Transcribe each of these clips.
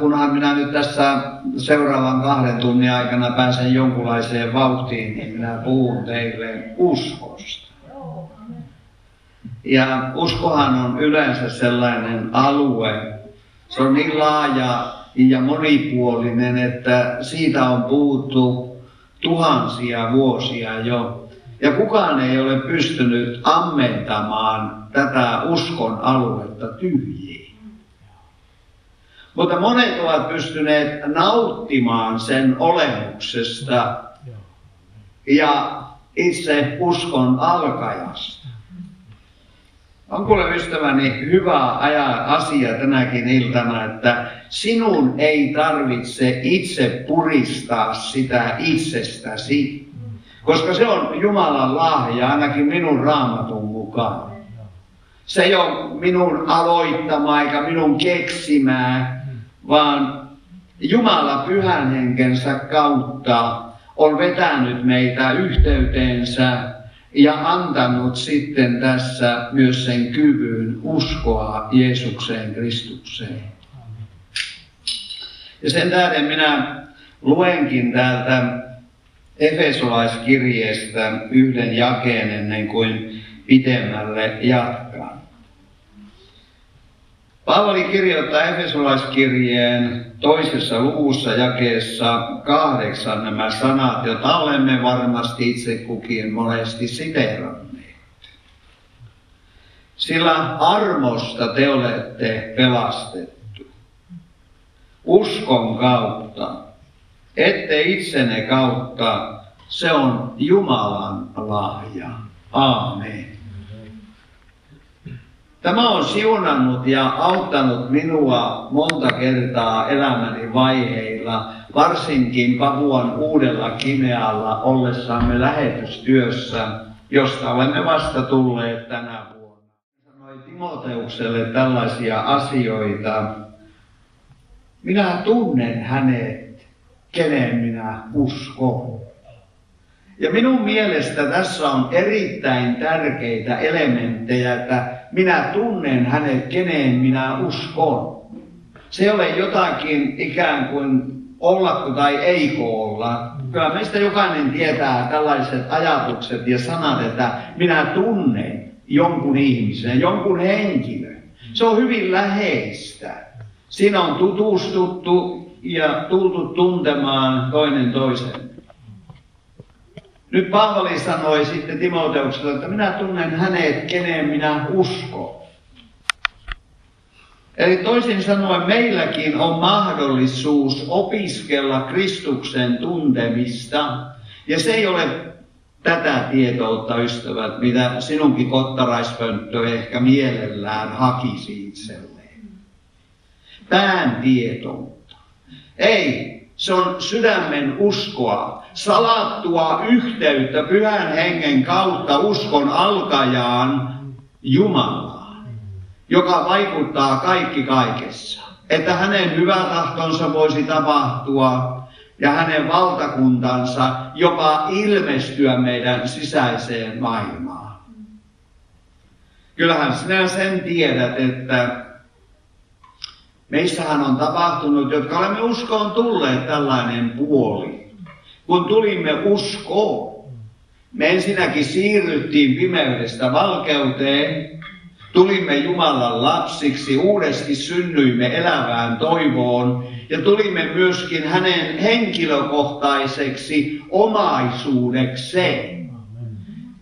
Kunhan minä nyt tässä seuraavan kahden tunnin aikana pääsen jonkunlaiseen vauhtiin, niin minä puhun teille uskosta. Ja uskohan on yleensä sellainen alue, se on niin laaja ja monipuolinen, että siitä on puhuttu tuhansia vuosia jo. Ja kukaan ei ole pystynyt ammentamaan tätä uskon aluetta tyhjiin. Mutta monet ovat pystyneet nauttimaan sen olemuksesta ja itse uskon alkajasta. On kuule ystäväni hyvä asia tänäkin iltana, että sinun ei tarvitse itse puristaa sitä itsestäsi, koska se on Jumalan lahja, ainakin minun raamatun mukaan. Se ei ole minun aloittama eikä minun keksimää, vaan Jumala pyhän henkensä kautta on vetänyt meitä yhteyteensä ja antanut sitten tässä myös sen kyvyn uskoa Jeesukseen Kristukseen. Ja sen tähden minä luenkin täältä Efesolaiskirjeestä yhden jakeen ennen kuin pitemmälle jatkan. Paavali kirjoittaa Efesolaiskirjeen toisessa luvussa jakeessa kahdeksan nämä sanat, joita olemme varmasti itse kukin monesti siteeranneet. Sillä armosta te olette pelastettu. Uskon kautta, ette itsenne kautta, se on Jumalan lahja. Aamen. Tämä on siunannut ja auttanut minua monta kertaa elämäni vaiheilla, varsinkin Papuan uudella Kinealla ollessamme lähetystyössä, josta olemme vasta tulleet tänä vuonna. Sanoi Timoteukselle tällaisia asioita. Minä tunnen hänet, kenen minä uskon. Ja minun mielestä tässä on erittäin tärkeitä elementtejä, että minä tunnen hänet, keneen minä uskon. Se ei ole jotakin ikään kuin ollako tai eikö olla. Kyllä meistä jokainen tietää tällaiset ajatukset ja sanat, että minä tunnen jonkun ihmisen, jonkun henkilön. Se on hyvin läheistä. Siinä on tutustuttu ja tultu tuntemaan toinen toisen. Nyt Paavali sanoi sitten Timoteukselle, että minä tunnen hänet, keneen minä uskon. Eli toisin sanoen meilläkin on mahdollisuus opiskella Kristuksen tuntemista. Ja se ei ole tätä tietoutta, ystävät, mitä sinunkin kottaraispönttö ehkä mielellään hakisi itselleen. Pään tietoutta. Ei, se on sydämen uskoa, salattua yhteyttä pyhän hengen kautta uskon alkajaan Jumalaan, joka vaikuttaa kaikki kaikessa. Että hänen hyvä tahtonsa voisi tapahtua ja hänen valtakuntansa jopa ilmestyä meidän sisäiseen maailmaan. Kyllähän sinä sen tiedät, että Meissähän on tapahtunut, jotka olemme uskoon tulleet tällainen puoli. Kun tulimme uskoon, me ensinnäkin siirryttiin pimeydestä valkeuteen, tulimme Jumalan lapsiksi, uudesti synnyimme elävään toivoon ja tulimme myöskin hänen henkilökohtaiseksi omaisuudekseen.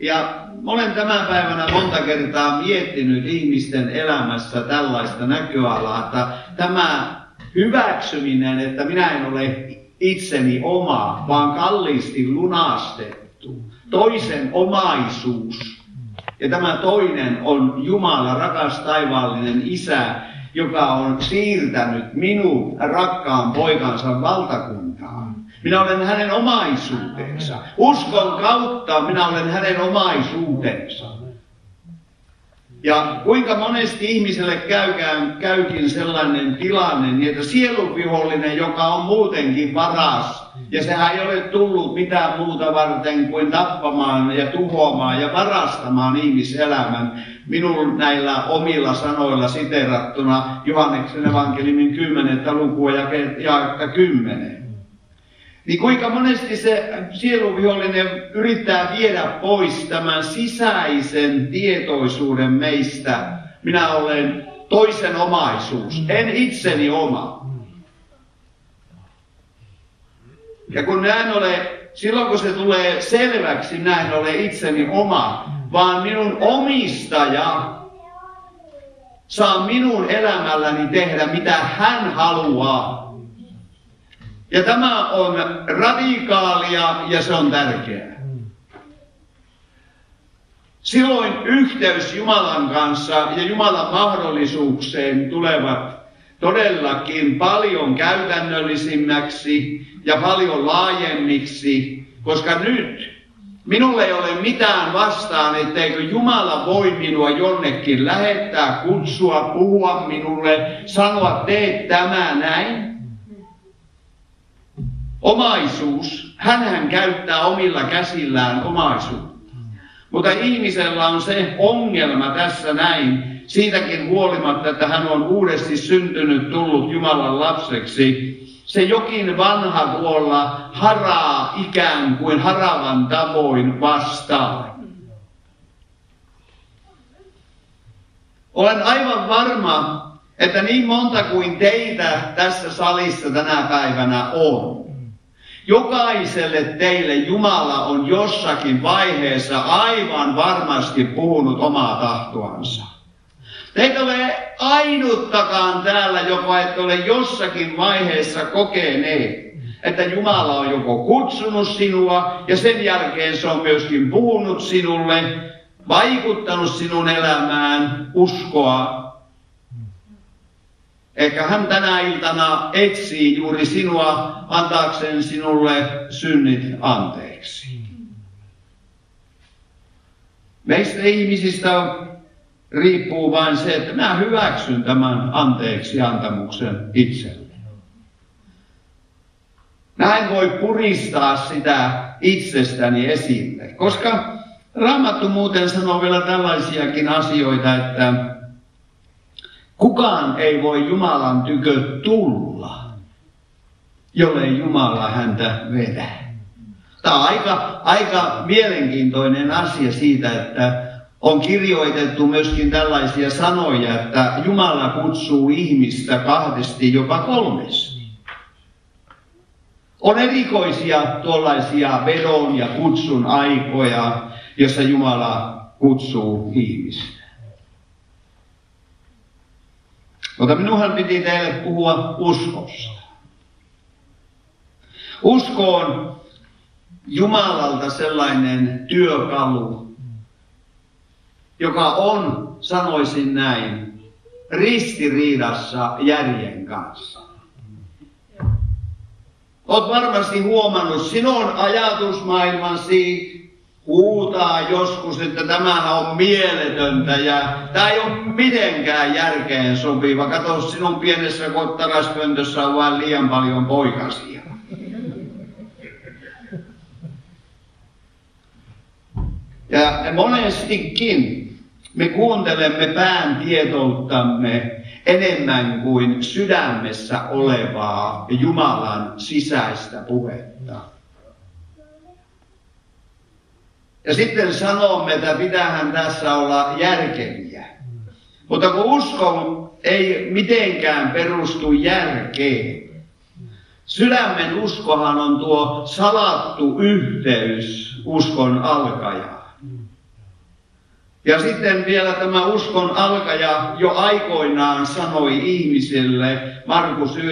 Ja olen tämän päivänä monta kertaa miettinyt ihmisten elämässä tällaista näköalaa, että tämä hyväksyminen, että minä en ole itseni oma, vaan kalliisti lunastettu, toisen omaisuus. Ja tämä toinen on Jumala, rakas taivaallinen Isä, joka on siirtänyt minun rakkaan poikansa valtakuntaan. Minä olen hänen omaisuutensa. Uskon kautta minä olen hänen omaisuutensa. Ja kuinka monesti ihmiselle käykään, käykin sellainen tilanne, niin että sieluvihollinen, joka on muutenkin varas, ja sehän ei ole tullut mitään muuta varten kuin tappamaan ja tuhoamaan ja varastamaan ihmiselämän, minun näillä omilla sanoilla siterattuna Johanneksen evankeliumin 10. lukua ja, ja 10. Niin kuinka monesti se sieluvihollinen yrittää viedä pois tämän sisäisen tietoisuuden meistä. Minä olen toisen omaisuus, en itseni oma. Ja kun näin ole, silloin kun se tulee selväksi, näin ole itseni oma, vaan minun omistaja saa minun elämälläni tehdä mitä hän haluaa. Ja tämä on radikaalia ja se on tärkeää. Silloin yhteys Jumalan kanssa ja Jumalan mahdollisuukseen tulevat todellakin paljon käytännöllisimmäksi ja paljon laajemmiksi, koska nyt minulle ei ole mitään vastaan, etteikö Jumala voi minua jonnekin lähettää, kutsua, puhua minulle, sanoa tee tämä näin. Omaisuus, hän käyttää omilla käsillään omaisuutta. Mutta ihmisellä on se ongelma tässä näin, siitäkin huolimatta, että hän on uudesti syntynyt, tullut Jumalan lapseksi, se jokin vanha tuolla haraa ikään kuin haravan tavoin vastaan. Olen aivan varma, että niin monta kuin teitä tässä salissa tänä päivänä on, Jokaiselle teille Jumala on jossakin vaiheessa aivan varmasti puhunut omaa tahtoansa. Teitä ole ainuttakaan täällä, joka et ole jossakin vaiheessa kokeneet, että Jumala on joko kutsunut sinua ja sen jälkeen se on myöskin puhunut sinulle, vaikuttanut sinun elämään uskoa Ehkä hän tänä iltana etsii juuri sinua antaakseen sinulle synnit anteeksi. Meistä ihmisistä riippuu vain se, että minä hyväksyn tämän anteeksi antamuksen itselle. Näin voi puristaa sitä itsestäni esille, koska Raamattu muuten sanoo vielä tällaisiakin asioita, että Kukaan ei voi Jumalan tykö tulla, jollei Jumala häntä vedä. Tämä on aika, aika mielenkiintoinen asia siitä, että on kirjoitettu myöskin tällaisia sanoja, että Jumala kutsuu ihmistä kahdesti, jopa kolmesti. On erikoisia tuollaisia vedon ja kutsun aikoja, jossa Jumala kutsuu ihmistä. Mutta minunhan piti teille puhua uskosta. Usko on Jumalalta sellainen työkalu, joka on, sanoisin näin, ristiriidassa järjen kanssa. Olet varmasti huomannut sinun ajatusmaailmasi huutaa joskus, että tämähän on mieletöntä ja tämä ei ole mitenkään järkeen sopiva. Kato, sinun pienessä kottaraspöntössä on vain liian paljon poikasia. Ja monestikin me kuuntelemme pään tietouttamme enemmän kuin sydämessä olevaa Jumalan sisäistä puhetta. Ja sitten sanomme, että pitäähän tässä olla järkeviä. Mutta kun usko ei mitenkään perustu järkeen, sydämen uskohan on tuo salattu yhteys uskon alkajaan. Ja sitten vielä tämä uskon alkaja jo aikoinaan sanoi ihmisille, Markus 9.23,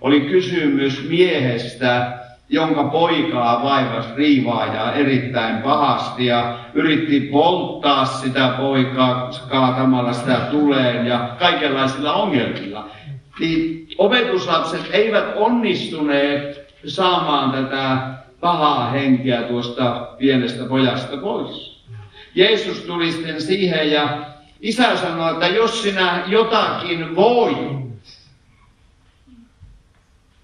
oli kysymys miehestä, jonka poikaa vaivas riivaaja erittäin pahasti ja yritti polttaa sitä poikaa kaatamalla sitä tuleen ja kaikenlaisilla ongelmilla. Niin opetuslapset eivät onnistuneet saamaan tätä pahaa henkeä tuosta pienestä pojasta pois. Jeesus tuli sitten siihen ja isä sanoi, että jos sinä jotakin voit,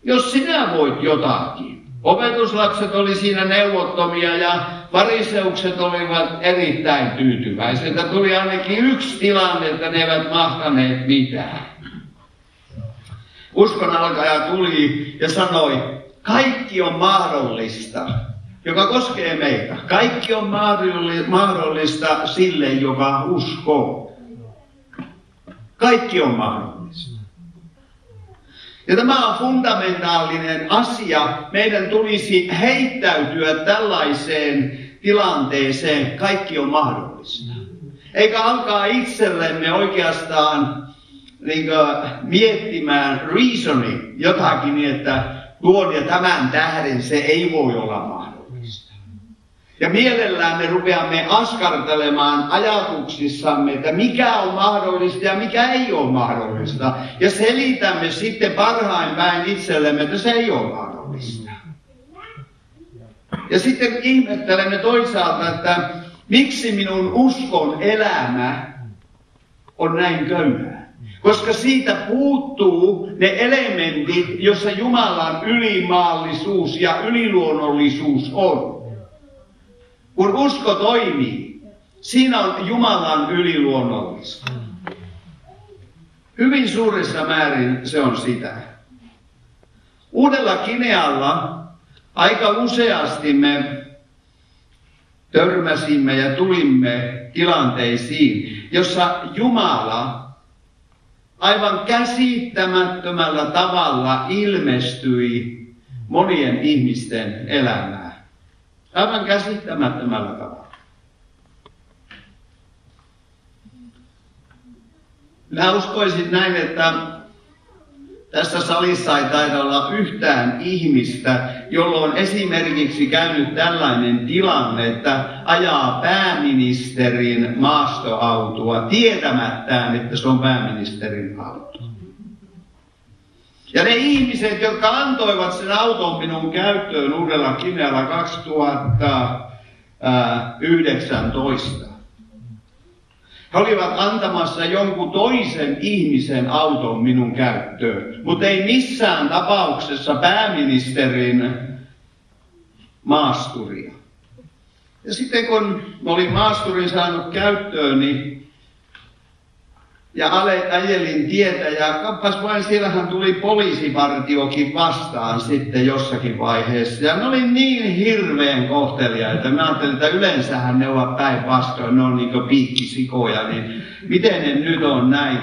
jos sinä voit jotakin. Opetuslapset oli siinä neuvottomia ja fariseukset olivat erittäin tyytyväisiä. Tuli ainakin yksi tilanne, että ne eivät mahtaneet mitään. Uskon alkaja tuli ja sanoi, kaikki on mahdollista, joka koskee meitä. Kaikki on mahdollista sille, joka uskoo. Kaikki on mahdollista. Ja tämä on fundamentaalinen asia. Meidän tulisi heittäytyä tällaiseen tilanteeseen. Kaikki on mahdollista. Eikä alkaa itsellemme oikeastaan niin miettimään reasoning jotakin että tuon ja tämän tähden se ei voi olla mahdollista. Ja mielellään me rupeamme askartelemaan ajatuksissamme, että mikä on mahdollista ja mikä ei ole mahdollista. Ja selitämme sitten parhain päin itsellemme, että se ei ole mahdollista. Ja sitten ihmettelemme toisaalta, että miksi minun uskon elämä on näin köyhää. Koska siitä puuttuu ne elementit, jossa Jumalan ylimaallisuus ja yliluonnollisuus on. Kun usko toimii, siinä on Jumalan yliluonnollisuus. Hyvin suuressa määrin se on sitä. Uudella Kinealla aika useasti me törmäsimme ja tulimme tilanteisiin, jossa Jumala aivan käsittämättömällä tavalla ilmestyi monien ihmisten elämään. Aivan käsittämättömällä tavalla. Minä uskoisin näin, että tässä salissa ei taida olla yhtään ihmistä, jolla on esimerkiksi käynyt tällainen tilanne, että ajaa pääministerin maastoautoa tietämättään, että se on pääministerin auto. Ja ne ihmiset, jotka antoivat sen auton minun käyttöön uudella Kinealla 2019, he olivat antamassa jonkun toisen ihmisen auton minun käyttöön, mutta ei missään tapauksessa pääministerin maasturia. Ja sitten kun olin maasturin saanut käyttöön, niin ja ale, ajelin tietä ja kappas vain, siellähän tuli poliisivartiokin vastaan sitten jossakin vaiheessa. Ja ne oli niin hirveän kohteliaita. Mä ajattelin, että yleensähän ne ovat päinvastoin, ne on niin piikkisikoja, niin miten ne nyt on näin?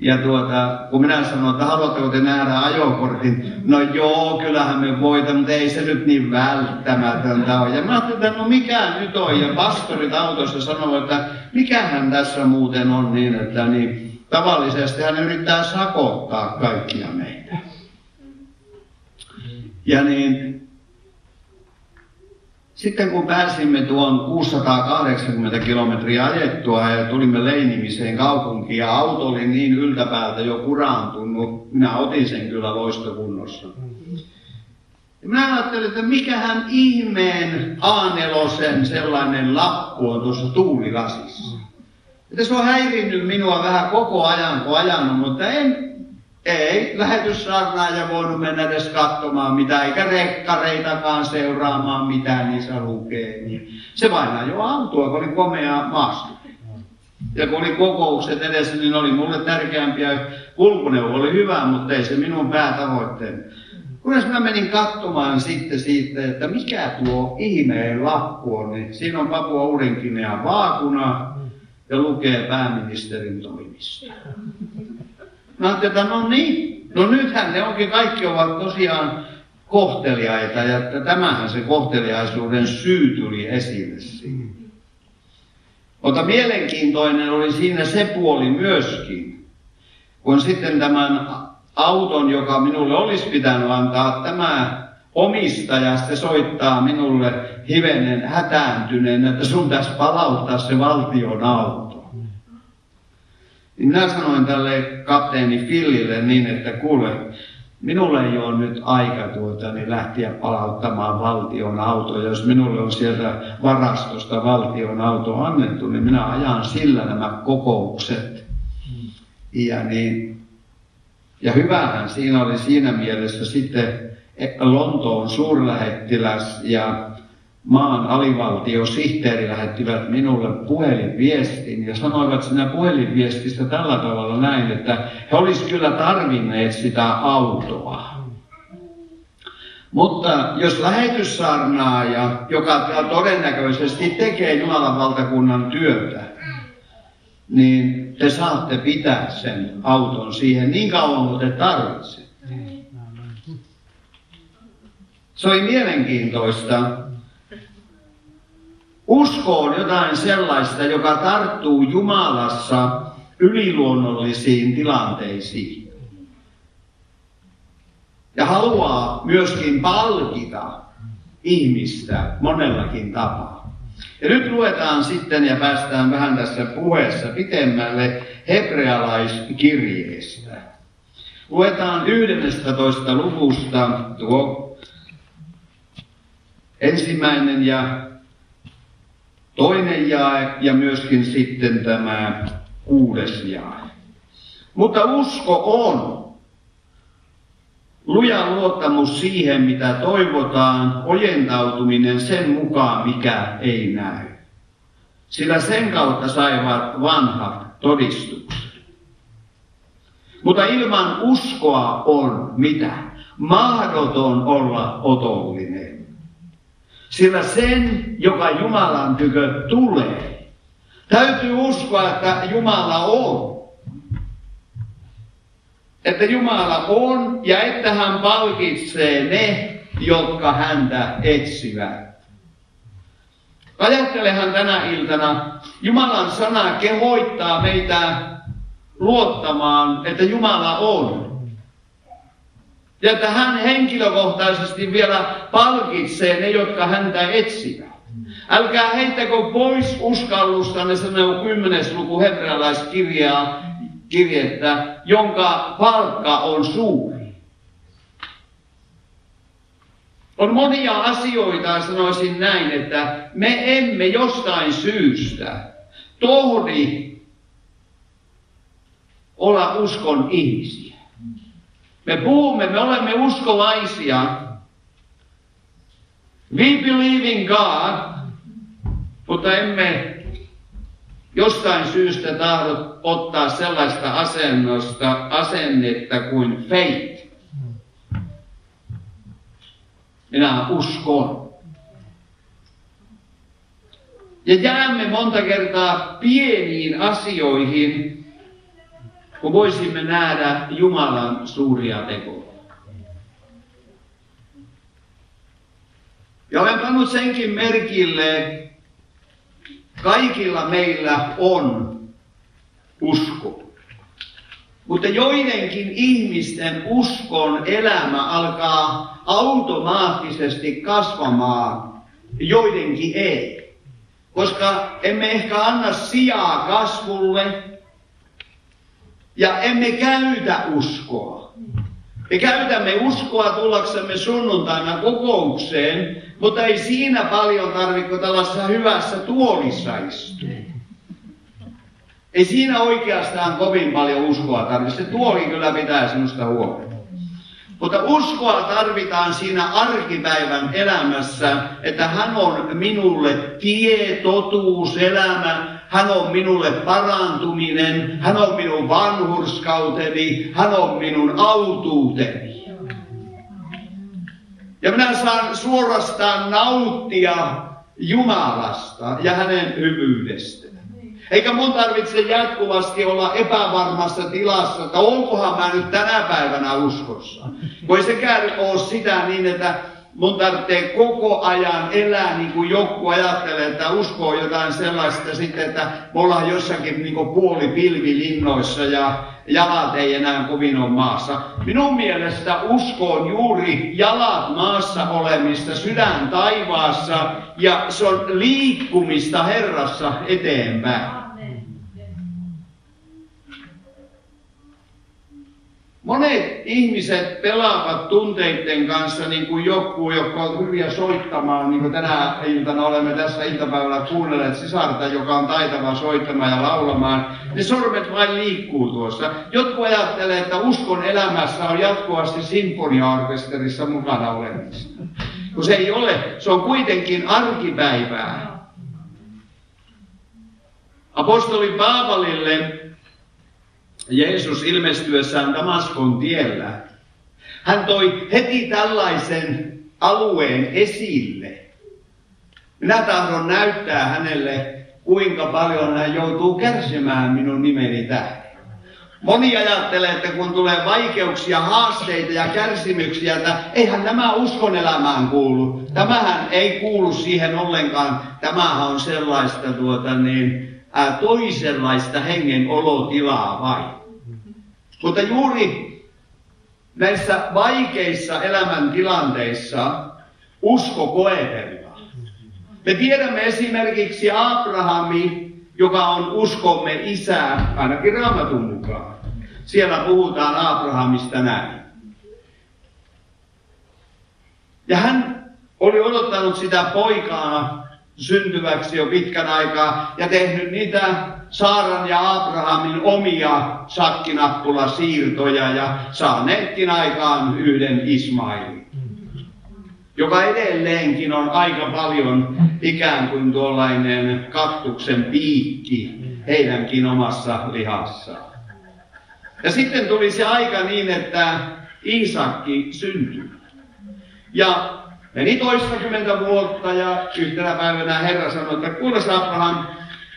Ja tuota, kun minä sanoin, että haluatteko te nähdä ajokortin, no joo, kyllähän me voimme, mutta ei se nyt niin välttämätöntä ole. Ja mä ajattelin, että no mikä nyt on, ja pastorit autossa sanoi, että mikähän tässä muuten on niin, että niin, Tavallisesti hän yrittää sakottaa kaikkia meitä. Ja niin, sitten kun pääsimme tuon 680 kilometriä ajettua ja tulimme Leinimiseen kaupunkiin ja auto oli niin yltäpäältä jo kuraantunut, minä otin sen kyllä loistokunnossa. Ja minä ajattelin, että mikähän ihmeen A4 sellainen lappu on tuossa tuulilasissa. Että se on häirinnyt minua vähän koko ajan, kun ajanut, mutta en, ei lähetyssaarnaaja voinut mennä edes katsomaan mitä, eikä rekkareitakaan seuraamaan mitä niissä lukee. Niin se vain ajoi autoa, kun oli komea maasto. Ja kun oli kokoukset edessä, niin oli mulle tärkeämpiä. Kulkuneuvo oli hyvä, mutta ei se minun päätavoitteeni. Kunnes mä menin katsomaan sitten siitä, että mikä tuo ihmeen lappu on, niin siinä on Papua Uudenkinean vaakuna, ja lukee pääministerin toimista. Mä ajattelin, että no niin, no nythän ne onkin, kaikki ovat tosiaan kohteliaita ja että tämähän se kohteliaisuuden syy tuli esille siinä. Mutta mielenkiintoinen oli siinä se puoli myöskin, kun sitten tämän auton, joka minulle olisi pitänyt antaa, tämä omistaja se soittaa minulle hivenen hätääntyneen, että sun tässä palauttaa se valtion auto. Niin minä sanoin tälle kapteeni Fillille niin, että kuule, minulle ei ole nyt aika tuota, niin lähteä palauttamaan valtion autoa. Jos minulle on sieltä varastosta valtion auto annettu, niin minä ajan sillä nämä kokoukset. Ja, niin, ja hyvähän siinä oli siinä mielessä sitten Lontoon suurlähettiläs ja maan alivaltiosihteeri lähettivät minulle puhelinviestin ja sanoivat siinä puhelinviestissä tällä tavalla näin, että he olisivat kyllä tarvinneet sitä autoa. Mutta jos lähetyssaarnaaja, joka todennäköisesti tekee Jumalan valtakunnan työtä, niin te saatte pitää sen auton siihen niin kauan kuin te tarvitsette. Se oli mielenkiintoista. Usko on jotain sellaista, joka tarttuu Jumalassa yliluonnollisiin tilanteisiin. Ja haluaa myöskin palkita ihmistä monellakin tapaa. Ja nyt luetaan sitten ja päästään vähän tässä puheessa pitemmälle hebrealaiskirjeestä. Luetaan 11. luvusta tuo ensimmäinen ja toinen jae ja myöskin sitten tämä kuudes jae. Mutta usko on luja luottamus siihen, mitä toivotaan, ojentautuminen sen mukaan, mikä ei näy. Sillä sen kautta saivat vanhat todistukset. Mutta ilman uskoa on mitä? Mahdoton olla otollinen. Sillä sen, joka Jumalan tykö tulee, täytyy uskoa, että Jumala on. Että Jumala on ja että hän palkitsee ne, jotka häntä etsivät. Ajattelehan tänä iltana, Jumalan sana kehoittaa meitä luottamaan, että Jumala on. Ja että hän henkilökohtaisesti vielä palkitsee ne, jotka häntä etsivät. Älkää heittäkö pois uskallustanne, sanoo kymmenes luku hebrealaiskirjaa, kirjettä, jonka palkka on suuri. On monia asioita, sanoisin näin, että me emme jostain syystä tohdi olla uskon ihmisiä. Me puhumme, me olemme uskolaisia. We believe in God, mutta emme jostain syystä tahdo ottaa sellaista asennosta, asennetta kuin faith. Minä uskon. Ja jäämme monta kertaa pieniin asioihin, kun voisimme nähdä Jumalan suuria tekoja. Ja olen pannut senkin merkille, kaikilla meillä on usko. Mutta joidenkin ihmisten uskon elämä alkaa automaattisesti kasvamaan, joidenkin ei. Koska emme ehkä anna sijaa kasvulle, ja emme käytä uskoa. Me käytämme uskoa tullaksemme sunnuntaina kokoukseen, mutta ei siinä paljon tarvitse tällaisessa hyvässä tuolissa istua. Ei siinä oikeastaan kovin paljon uskoa tarvitse. Se tuoli kyllä pitää sinusta huolta. Mutta uskoa tarvitaan siinä arkipäivän elämässä, että hän on minulle tie, totuus, elämä, hän on minulle parantuminen, hän on minun vanhurskauteni, hän on minun autuuteni. Ja minä saan suorastaan nauttia Jumalasta ja hänen hyvyydestä. Eikä mun tarvitse jatkuvasti olla epävarmassa tilassa, että onkohan mä nyt tänä päivänä uskossa. Voi sekään ole sitä niin, että mun tarvitsee koko ajan elää niin kuin joku ajattelee, että uskoo jotain sellaista sitten, että me ollaan jossakin niin kuin puoli pilvilinnoissa ja jalat ei enää kovin ole maassa. Minun mielestä usko on juuri jalat maassa olemista, sydän taivaassa ja se on liikkumista Herrassa eteenpäin. Monet ihmiset pelaavat tunteiden kanssa niin kuin joku, joka on hyviä soittamaan, niin kuin tänä iltana olemme tässä iltapäivällä kuunnelleet sisarta, joka on taitava soittamaan ja laulamaan. Ne sormet vain liikkuu tuossa. Jotkut ajattelee, että uskon elämässä on jatkuvasti sinfoniaorkesterissa mukana olemista. Kun se ei ole, se on kuitenkin arkipäivää. Apostoli Paavalille Jeesus ilmestyessään Damaskon tiellä, hän toi heti tällaisen alueen esille. Minä tahdon näyttää hänelle, kuinka paljon hän joutuu kärsimään minun nimeni tähden. Moni ajattelee, että kun tulee vaikeuksia, haasteita ja kärsimyksiä, että eihän nämä uskon elämään kuulu. Tämähän ei kuulu siihen ollenkaan. Tämähän on sellaista tuota, niin, ää, toisenlaista hengen olotilaa vain. Mutta juuri näissä vaikeissa elämäntilanteissa usko koetellaan. Me tiedämme esimerkiksi Abrahami, joka on uskomme isä, ainakin raamatun mukaan. Siellä puhutaan Abrahamista näin. Ja hän oli odottanut sitä poikaa syntyväksi jo pitkän aikaa ja tehnyt niitä Saaran ja Abrahamin omia sakkinappulasiirtoja ja saaneetkin aikaan yhden Ismailin, joka edelleenkin on aika paljon ikään kuin tuollainen kaktuksen piikki heidänkin omassa lihassaan. Ja sitten tuli se aika niin, että Iisakki syntyi. Ja meni toistakymmentä vuotta ja yhtenä päivänä Herra sanoi, että kuule Abraham,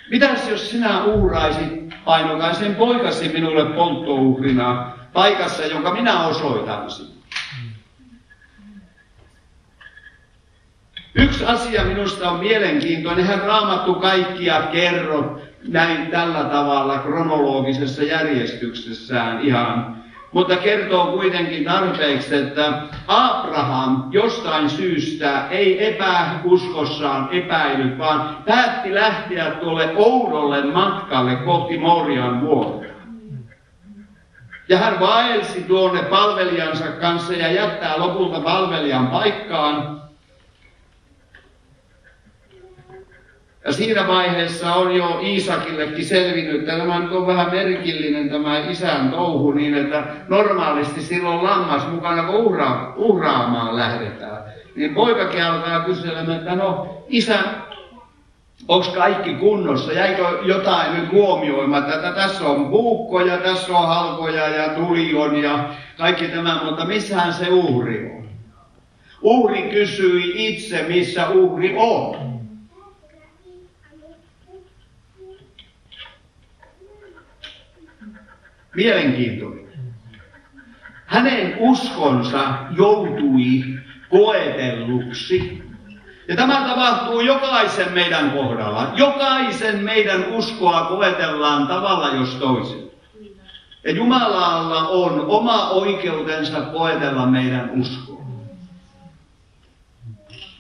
Mitäs jos sinä uhraisit ainokaisen poikasi minulle polttouhrina paikassa, jonka minä osoitan? Yksi asia minusta on mielenkiintoinen. Hän raamattu kaikkia kerro näin tällä tavalla kronologisessa järjestyksessään ihan mutta kertoo kuitenkin tarpeeksi, että Abraham jostain syystä ei epäuskossaan epäillyt, vaan päätti lähteä tuolle oudolle matkalle kohti Morian vuorta. Ja hän vaelsi tuonne palvelijansa kanssa ja jättää lopulta palvelijan paikkaan. Ja siinä vaiheessa on jo Iisakillekin selvinnyt, että tämä nyt on vähän merkillinen tämä isän touhu, niin että normaalisti silloin lammas mukana, kun uhra, uhraamaan lähdetään. Niin poikakin alkaa kyselemään, että no isä, onko kaikki kunnossa, jäikö jotain nyt huomioimatta, että tässä on puukkoja, tässä on halkoja ja tulion ja kaikki tämä, mutta missähän se uhri on? Uhri kysyi itse, missä uhri on. Mielenkiintoinen. Hänen uskonsa joutui koetelluksi. Ja tämä tapahtuu jokaisen meidän kohdalla. Jokaisen meidän uskoa koetellaan tavalla jos toisella. Ja Jumalalla on oma oikeutensa koetella meidän uskoa.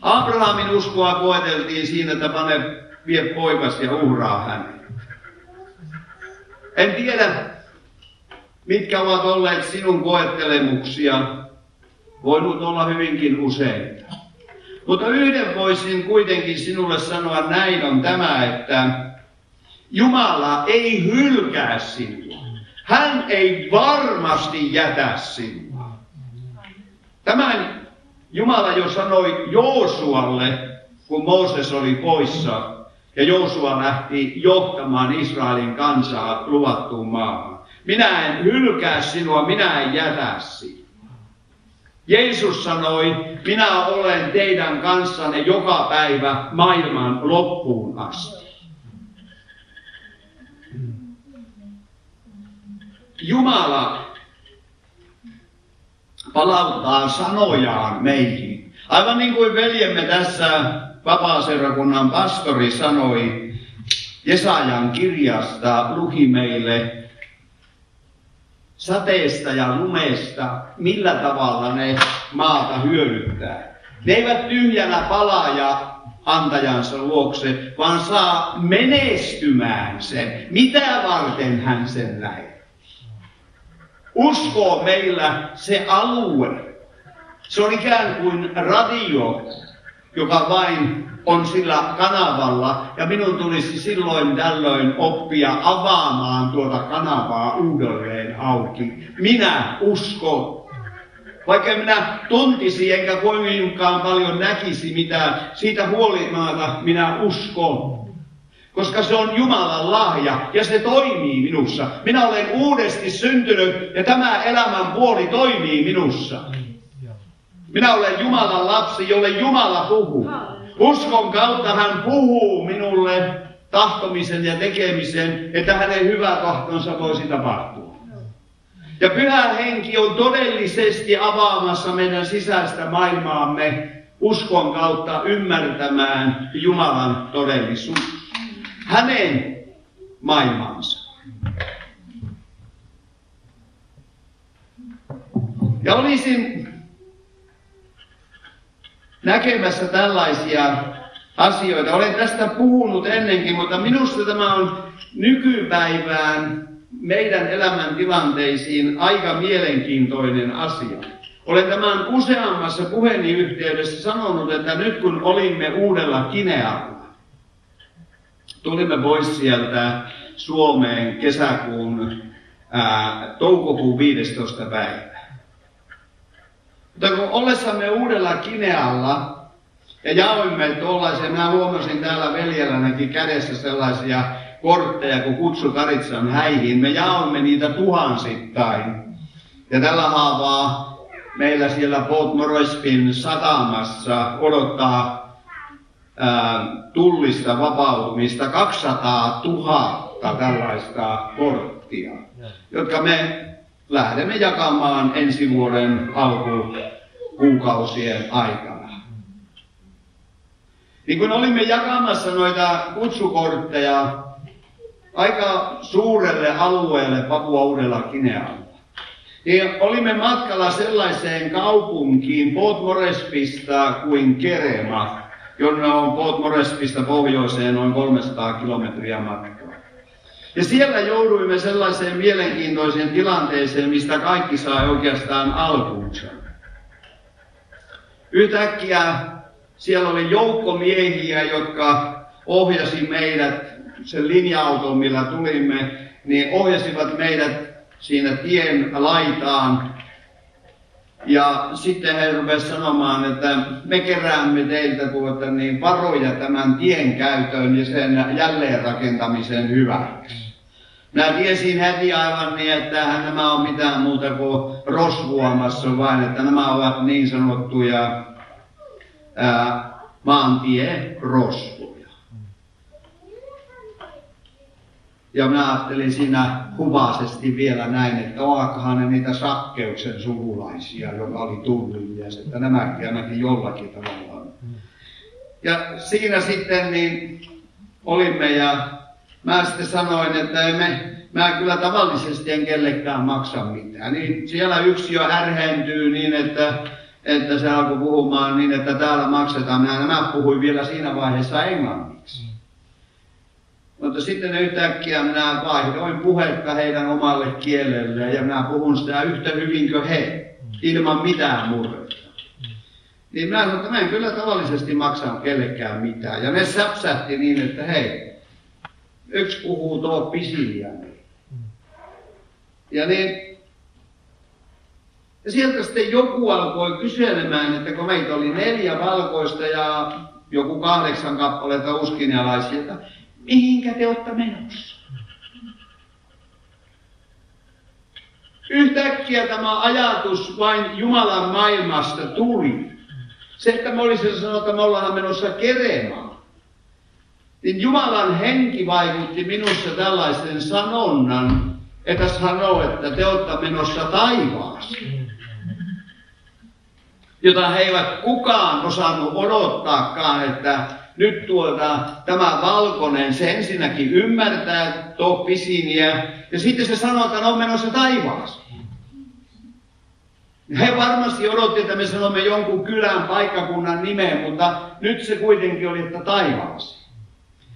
Abrahamin uskoa koeteltiin siinä, että pane vie poikas ja uhraa hänen. En tiedä, mitkä ovat olleet sinun koettelemuksia, voinut olla hyvinkin useita. Mutta yhden voisin kuitenkin sinulle sanoa, näin on tämä, että Jumala ei hylkää sinua. Hän ei varmasti jätä sinua. Tämän Jumala jo sanoi Joosualle, kun Mooses oli poissa, ja Joosua lähti johtamaan Israelin kansaa luvattuun maahan. Minä en hylkää sinua, minä en jätä sinua. Jeesus sanoi, minä olen teidän kanssanne joka päivä maailman loppuun asti. Jumala palauttaa sanojaan meihin. Aivan niin kuin veljemme tässä vapaaseurakunnan pastori sanoi, Jesajan kirjasta luki meille sateesta ja lumesta, millä tavalla ne maata hyödyttää. Ne eivät tyhjänä palaa ja antajansa luokse, vaan saa menestymään sen. Mitä varten hän sen lähetti? Usko meillä se alue. Se on ikään kuin radio, joka vain on sillä kanavalla, ja minun tulisi silloin tällöin oppia avaamaan tuota kanavaa uudelleen auki. Minä uskon. Vaikka minä tuntisi enkä kovinkaan paljon näkisi mitään, siitä huolimatta minä uskon. Koska se on Jumalan lahja ja se toimii minussa. Minä olen uudesti syntynyt ja tämä elämän puoli toimii minussa. Minä olen Jumalan lapsi, jolle Jumala puhuu. Uskon kautta hän puhuu minulle tahtomisen ja tekemisen, että hänen hyvä tahtonsa voisi tapahtua. Ja pyhä henki on todellisesti avaamassa meidän sisäistä maailmaamme uskon kautta ymmärtämään Jumalan todellisuus. Hänen maailmansa. Ja olisin näkemässä tällaisia asioita. Olen tästä puhunut ennenkin, mutta minusta tämä on nykypäivään meidän elämäntilanteisiin aika mielenkiintoinen asia. Olen tämän useammassa puheeni yhteydessä sanonut, että nyt kun olimme uudella Kinealla, tulimme pois sieltä Suomeen kesäkuun, ää, toukokuun 15. päivä. Mutta kun ollessamme uudella Kinealla ja jaoimme tuollaisia, minä huomasin täällä veljellänikin kädessä sellaisia kortteja, kun kutsu Karitsan häihin, me jaoimme niitä tuhansittain. Ja tällä haavaa meillä siellä Port Morespin satamassa odottaa ää, tullista vapautumista 200 000 tällaista korttia, jotka me lähdemme jakamaan ensi vuoden alkukuukausien aikana. Niin kun olimme jakamassa noita kutsukortteja aika suurelle alueelle Papua Uudella Kinealla, niin olimme matkalla sellaiseen kaupunkiin Port Morespista kuin Kerema, jonne on Port Morespista pohjoiseen noin 300 kilometriä matkaa. Ja siellä jouduimme sellaiseen mielenkiintoiseen tilanteeseen, mistä kaikki saa oikeastaan alkuunsa. Yhtäkkiä siellä oli joukko miehiä, jotka ohjasi meidät, sen linja-auton, millä tulimme, niin ohjasivat meidät siinä tien laitaan. Ja sitten he rupesivat sanomaan, että me keräämme teiltä tuota niin varoja tämän tien käytön ja sen jälleenrakentamisen hyväksi. Minä tiesin heti aivan niin, että nämä on mitään muuta kuin rosvuamassa, vain että nämä ovat niin sanottuja ää, maantierosvoja. Ja minä ajattelin siinä kuvaisesti vielä näin, että oakohan ne niitä sakkeuksen sukulaisia, joka oli tullimies, että nämäkin ainakin jollakin tavalla. Ja siinä sitten niin olimme ja mä sitten sanoin, että emme, mä kyllä tavallisesti en kellekään maksa mitään. Niin siellä yksi jo ärhentyy niin, että, että se alkoi puhumaan niin, että täällä maksetaan. Minä nämä puhuin vielä siinä vaiheessa englanniksi. Mutta sitten yhtäkkiä minä vaihdoin puhetta heidän omalle kielelle ja minä puhun sitä yhtä hyvin kuin he, ilman mitään murretta. Niin minä sanoin, että mä en kyllä tavallisesti maksa kellekään mitään. Ja ne säpsähti niin, että hei, Yksi puhuu tuo Pisiljani. Ja niin, ja sieltä sitten joku alkoi kyselemään, että kun meitä oli neljä valkoista ja joku kahdeksan kappaletta uskinialaisia, mihinkä te olette menossa? Yhtäkkiä tämä ajatus vain Jumalan maailmasta tuli. Se, että me olisimme sanoa, että me ollaan menossa keremaan niin Jumalan henki vaikutti minussa tällaisen sanonnan, että sanoo, että te olette menossa taivaaseen. jota he eivät kukaan osannut odottaakaan, että nyt tuota, tämä valkoinen, se ensinnäkin ymmärtää tuo pisiniä, ja sitten se sanoo, että on menossa taivaaseen. He varmasti odotti, että me sanomme jonkun kylän paikkakunnan nimeen, mutta nyt se kuitenkin oli, että taivaaseen.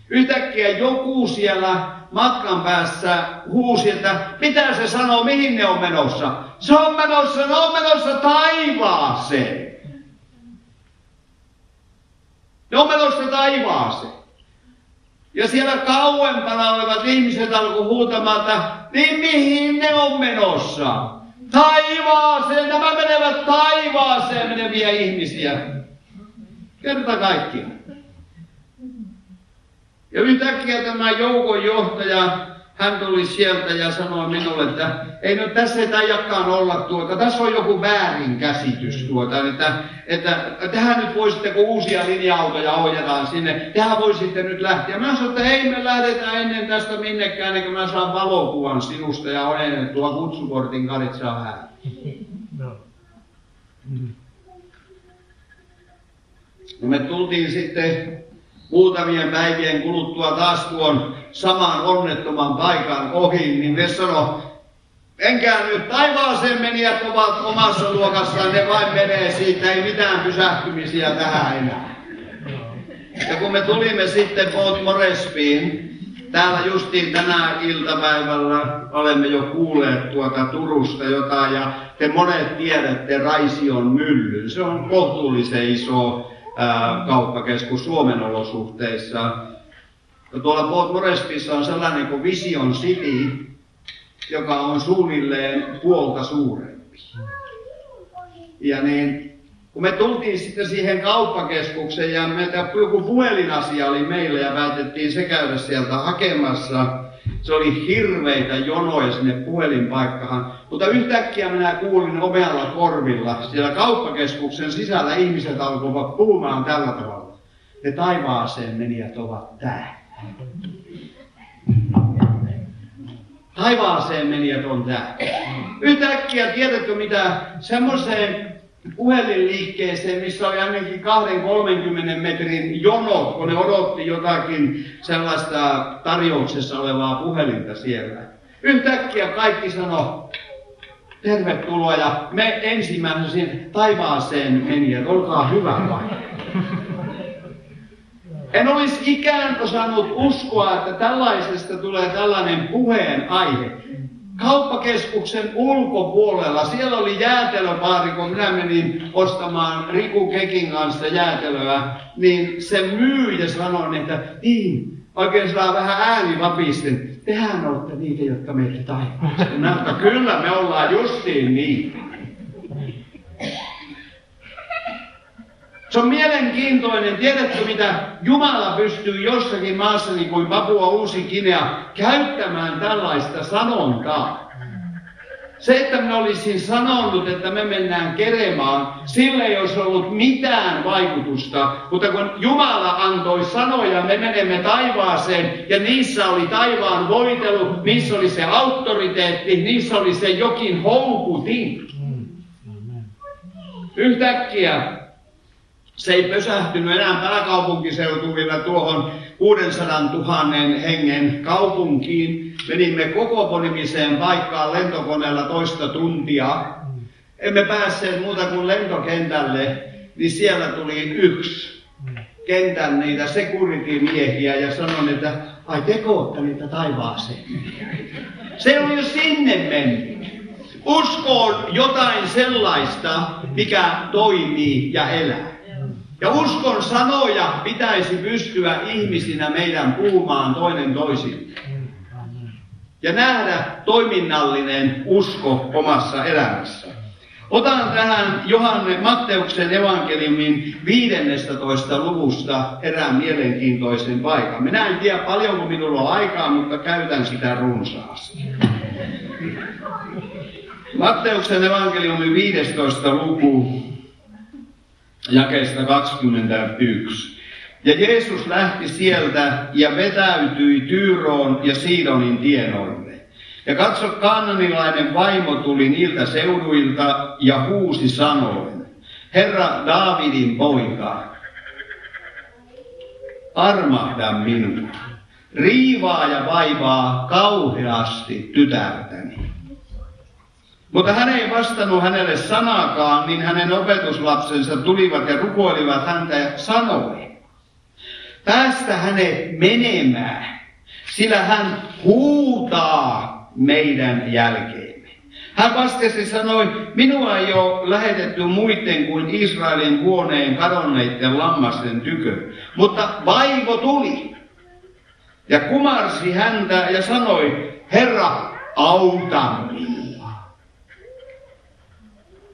Yhtäkkiä joku siellä matkan päässä huusi, että mitä se sanoo, mihin ne on menossa. Se on menossa, ne on menossa taivaaseen. Ne on menossa taivaaseen. Ja siellä kauempana olevat ihmiset alkoi huutamaan, että niin mihin ne on menossa? Taivaaseen, nämä menevät taivaaseen meneviä ihmisiä. Kerta kaikkiaan. Ja yhtäkkiä tämä joukon johtaja, hän tuli sieltä ja sanoi minulle, että ei no tässä ei taidakaan olla tuota, tässä on joku väärinkäsitys tuota, että, että tähän nyt voisitte, kun uusia linja-autoja ohjataan sinne, tähän voisitte nyt lähteä. Mä sanoin, että ei me lähdetä ennen tästä minnekään, ennen kuin mä saan valokuvan sinusta ja ojennettua kutsukortin karitsaa hän. No. no me tultiin sitten muutamien päivien kuluttua taas tuon saman onnettoman paikan ohi, niin ne sanoi, Enkää nyt taivaaseen menijät ovat omassa luokassaan, ne vain menee siitä, ei mitään pysähtymisiä tähän enää. Ja kun me tulimme sitten Port Morespiin, täällä justiin tänä iltapäivällä olemme jo kuulleet tuota Turusta jotain, ja te monet tiedätte Raision myllyn. Se on kohtuullisen iso kauppakeskus Suomen olosuhteissa. Ja tuolla Port Morespissa on sellainen kuin Vision City, joka on suunnilleen puolta suurempi. Ja niin, kun me tultiin sitten siihen kauppakeskukseen ja meiltä joku puhelinasia oli meillä ja päätettiin se käydä sieltä hakemassa, se oli hirveitä jonoja sinne puhelinpaikkaan. Mutta yhtäkkiä minä kuulin omealla korvilla, siellä kauppakeskuksen sisällä ihmiset alkoivat puhumaan tällä tavalla. Ne taivaaseen menijät ovat täällä. Taivaaseen menijät on täällä. Yhtäkkiä, tiedätkö mitä, semmoiseen puhelinliikkeeseen, missä oli ainakin 2-30 metrin jono, kun ne odotti jotakin sellaista tarjouksessa olevaa puhelinta siellä. Yhtäkkiä kaikki sanoi, tervetuloa ja me ensimmäisenä taivaaseen menijät, olkaa hyvä vai. En olisi ikään osannut uskoa, että tällaisesta tulee tällainen puheen aihe kauppakeskuksen ulkopuolella, siellä oli jäätelöpaari, kun minä menin ostamaan Riku Kekin kanssa jäätelöä, niin se myyjä sanoi, että niin, oikein saa vähän ääni vapisten. Tehän olette niitä, jotka meitä taivaaseen. kyllä me ollaan justiin niin. Se on mielenkiintoinen. Tiedätkö, mitä Jumala pystyy jossakin maassa, niin kuin Papua Uusi Kinea, käyttämään tällaista sanontaa? Se, että minä olisin sanonut, että me mennään keremaan, sillä ei olisi ollut mitään vaikutusta. Mutta kun Jumala antoi sanoja, me menemme taivaaseen ja niissä oli taivaan voitelu, niissä oli se auktoriteetti, niissä oli se jokin houkutin. Yhtäkkiä se ei pysähtynyt enää pääkaupunkiseutuvilla tuohon 600 000 hengen kaupunkiin. Menimme koko ponimiseen paikkaan lentokoneella toista tuntia. Emme päässeet muuta kuin lentokentälle, niin siellä tuli yksi kentän niitä security-miehiä ja sanon, että ai te niitä taivaaseen. Se on jo sinne mennyt. Usko on jotain sellaista, mikä toimii ja elää. Ja uskon sanoja pitäisi pystyä ihmisinä meidän puhumaan toinen toisille. Ja nähdä toiminnallinen usko omassa elämässä. Otan tähän Johanne Matteuksen evankeliumin 15. luvusta erään mielenkiintoisen paikan. Minä en tiedä paljonko minulla on aikaa, mutta käytän sitä runsaasti. Matteuksen evankeliumin 15. luku jakeesta 21. Ja Jeesus lähti sieltä ja vetäytyi Tyyroon ja Siidonin tienoille. Ja katso, kannanilainen vaimo tuli niiltä seuduilta ja huusi sanoen. Herra Daavidin poika, armahda minua. Riivaa ja vaivaa kauheasti tytärtäni. Mutta hän ei vastannut hänelle sanakaan, niin hänen opetuslapsensa tulivat ja rukoilivat häntä ja sanoi, päästä hänet menemään, sillä hän huutaa meidän jälkeemme. Hän vastasi sanoi, minua ei ole lähetetty muiden kuin Israelin huoneen kadonneiden lammasten tykö, mutta vaivo tuli ja kumarsi häntä ja sanoi, Herra, auta minua.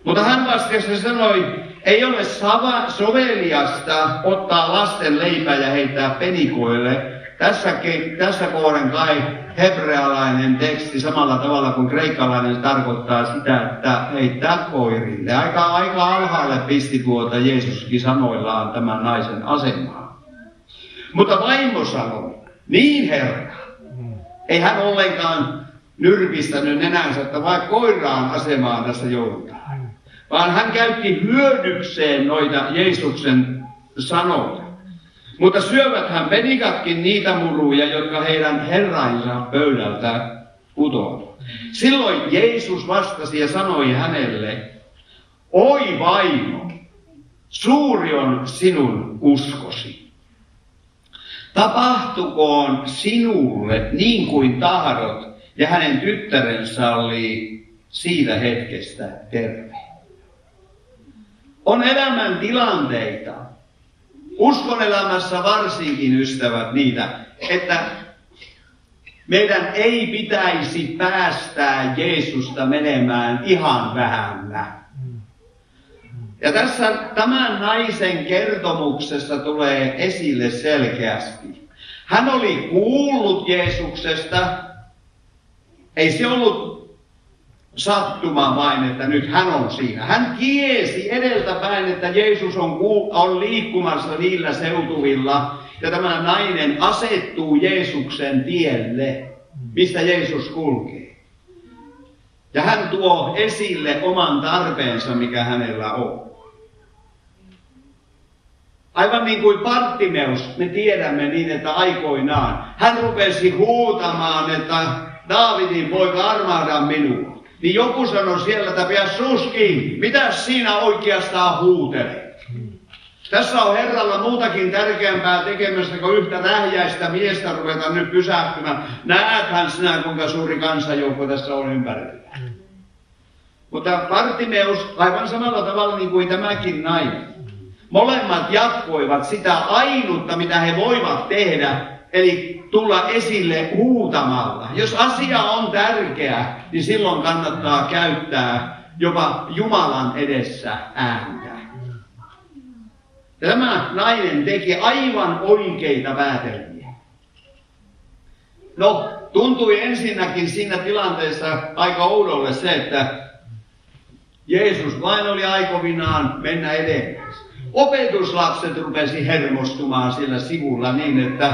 Mutta hän vastasi sanoi, ei ole sava, soveliasta ottaa lasten leipää ja heittää penikoille. Tässäkin, tässä kohden kai hebrealainen teksti samalla tavalla kuin kreikkalainen tarkoittaa sitä, että heittää koirille. Aika, aika alhaalle pisti tuota Jeesuskin sanoillaan tämän naisen asemaa. Mutta vaimo sanoi, niin herra, ei hän ollenkaan nyrkistänyt nenänsä, että vaikka koiraan asemaan tässä joudutaan vaan hän käytti hyödykseen noita Jeesuksen sanoja. Mutta syöväthän penikatkin niitä muruja, jotka heidän herrainsa pöydältä putoavat. Silloin Jeesus vastasi ja sanoi hänelle, Oi vaimo, suuri on sinun uskosi. Tapahtukoon sinulle niin kuin tahdot, ja hänen tyttärensä oli siitä hetkestä terve. On elämän tilanteita, uskon elämässä varsinkin ystävät niitä, että meidän ei pitäisi päästää Jeesusta menemään ihan vähällä. Ja tässä tämän naisen kertomuksessa tulee esille selkeästi. Hän oli kuullut Jeesuksesta. Ei se ollut sattuma vain, että nyt hän on siinä. Hän kiesi edeltäpäin, että Jeesus on, on liikkumassa niillä seutuvilla ja tämä nainen asettuu Jeesuksen tielle, mistä Jeesus kulkee. Ja hän tuo esille oman tarpeensa, mikä hänellä on. Aivan niin kuin Partimeus, me tiedämme niin, että aikoinaan hän rupesi huutamaan, että Daavidin poika armahda minua. Niin joku sanoi siellä, että pidä suski, mitä siinä oikeastaan huutelet? Tässä on Herralla muutakin tärkeämpää tekemässä kuin yhtä rähjäistä miestä ruveta nyt pysähtymään. Näethän sinä, kuinka suuri kansanjoukko tässä on ympärillä. Mutta Partimeus, aivan samalla tavalla niin kuin tämäkin nainen, molemmat jatkoivat sitä ainutta, mitä he voivat tehdä, eli tulla esille huutamalla. Jos asia on tärkeä, niin silloin kannattaa käyttää jopa Jumalan edessä ääntä. Tämä nainen teki aivan oikeita päätelmiä. No, tuntui ensinnäkin siinä tilanteessa aika oudolle se, että Jeesus vain oli aikovinaan mennä edemmäs. Opetuslapset rupesi hermostumaan siellä sivulla niin, että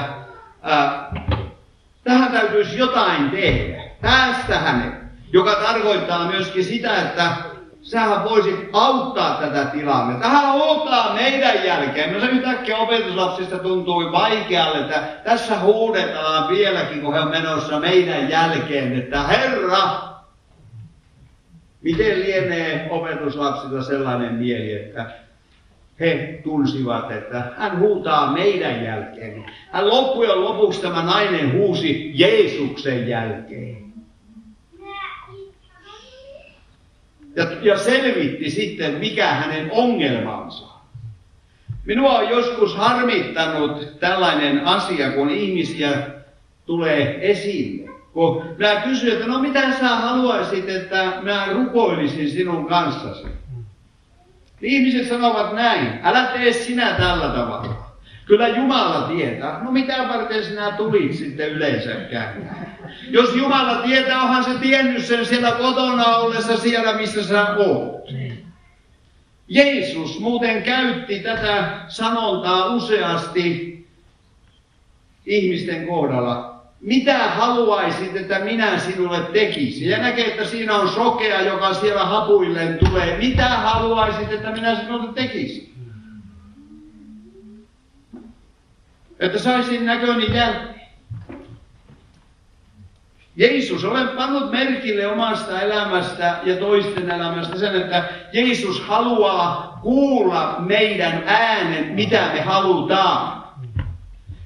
tähän täytyisi jotain tehdä. Päästä hänet. Joka tarkoittaa myöskin sitä, että sähän voisit auttaa tätä tilannetta. Hän huutaa meidän jälkeen. No se yhtäkkiä opetuslapsista tuntui vaikealle, että tässä huudetaan vieläkin, kun he on menossa meidän jälkeen, että Herra, miten lienee opetuslapsilla sellainen mieli, että he tunsivat, että hän huutaa meidän jälkeen. Hän loppujen lopuksi tämä nainen huusi Jeesuksen jälkeen. Ja, ja selvitti sitten, mikä hänen ongelmansa. Minua on joskus harmittanut tällainen asia, kun ihmisiä tulee esille. Kun minä kysyn, että no mitä sä haluaisit, että minä rukoilisin sinun kanssasi. Ihmiset sanovat näin, älä tee sinä tällä tavalla. Kyllä Jumala tietää. No mitä varten sinä tulit sitten yleensäkään? Jos Jumala tietää, onhan se tiennyt sen siellä kotona ollessa siellä, missä sä oot. Jeesus muuten käytti tätä sanontaa useasti ihmisten kohdalla. Mitä haluaisit, että minä sinulle tekisin? Ja näkee, että siinä on sokea, joka siellä hapuilleen tulee. Mitä haluaisit, että minä sinulle tekisin? Että saisin näköni jälkeen. Jeesus, olen pannut merkille omasta elämästä ja toisten elämästä sen, että Jeesus haluaa kuulla meidän äänen, mitä me halutaan.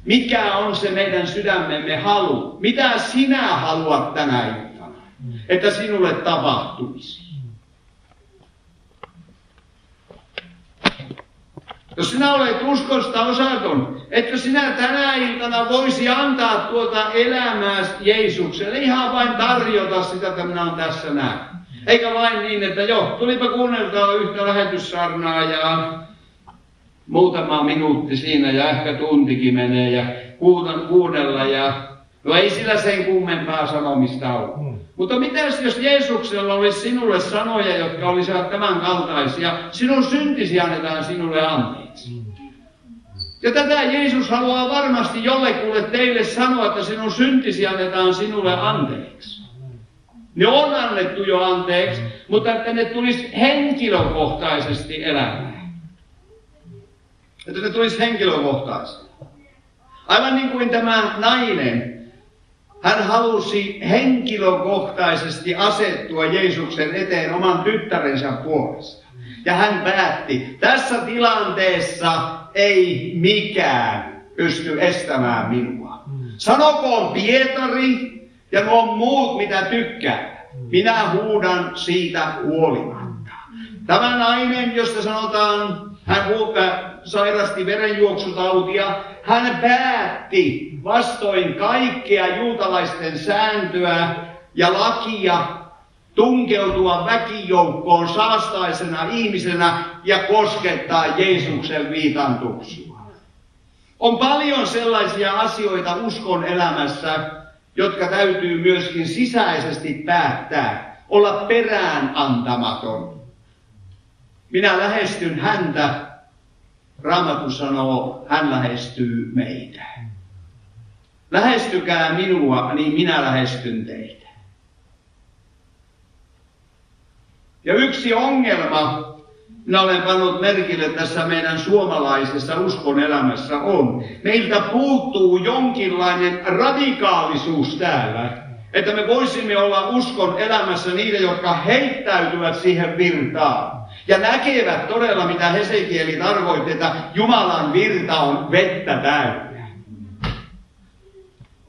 Mikä on se meidän sydämemme halu? Mitä sinä haluat tänä iltana, että sinulle tapahtuisi? Jos sinä olet uskosta osaton, että sinä tänä iltana voisi antaa tuota elämää Jeesukselle, ihan vain tarjota sitä, että minä olen tässä näin. Eikä vain niin, että joo, tulipa kuunneltua yhtä lähetyssarnaa ja muutama minuutti siinä ja ehkä tuntikin menee ja kuunnella ja no ei sillä sen kummempaa sanomista ole. Mm. Mutta mitäs jos Jeesuksella olisi sinulle sanoja, jotka olisivat tämän kaltaisia, sinun syntisi annetaan sinulle anteeksi. Mm. Ja tätä Jeesus haluaa varmasti jollekulle teille sanoa, että sinun syntisi annetaan sinulle anteeksi. Ne on annettu jo anteeksi, mutta että ne tulisi henkilökohtaisesti elämään. Että ne tulisi henkilökohtaisesti. Aivan niin kuin tämä nainen, hän halusi henkilökohtaisesti asettua Jeesuksen eteen oman tyttärensä puolesta. Ja hän päätti, tässä tilanteessa ei mikään pysty estämään minua. Sanokoon Pietari ja nuo muut, mitä tykkää. Minä huudan siitä huolimatta. Tämä nainen, josta sanotaan, hän sairasti verenjuoksutautia, hän päätti vastoin kaikkea juutalaisten sääntöä ja lakia tunkeutua väkijoukkoon saastaisena ihmisenä ja koskettaa Jeesuksen viitantuksua. On paljon sellaisia asioita uskon elämässä, jotka täytyy myöskin sisäisesti päättää, olla perään antamaton. Minä lähestyn häntä, Raamattu sanoo, hän lähestyy meitä. Lähestykää minua, niin minä lähestyn teitä. Ja yksi ongelma, minä olen pannut merkille tässä meidän suomalaisessa uskon elämässä on, meiltä puuttuu jonkinlainen radikaalisuus täällä, että me voisimme olla uskon elämässä niiden, jotka heittäytyvät siihen virtaan. Ja näkevät todella, mitä Hesekieli tarkoitti, että Jumalan virta on vettä täynnä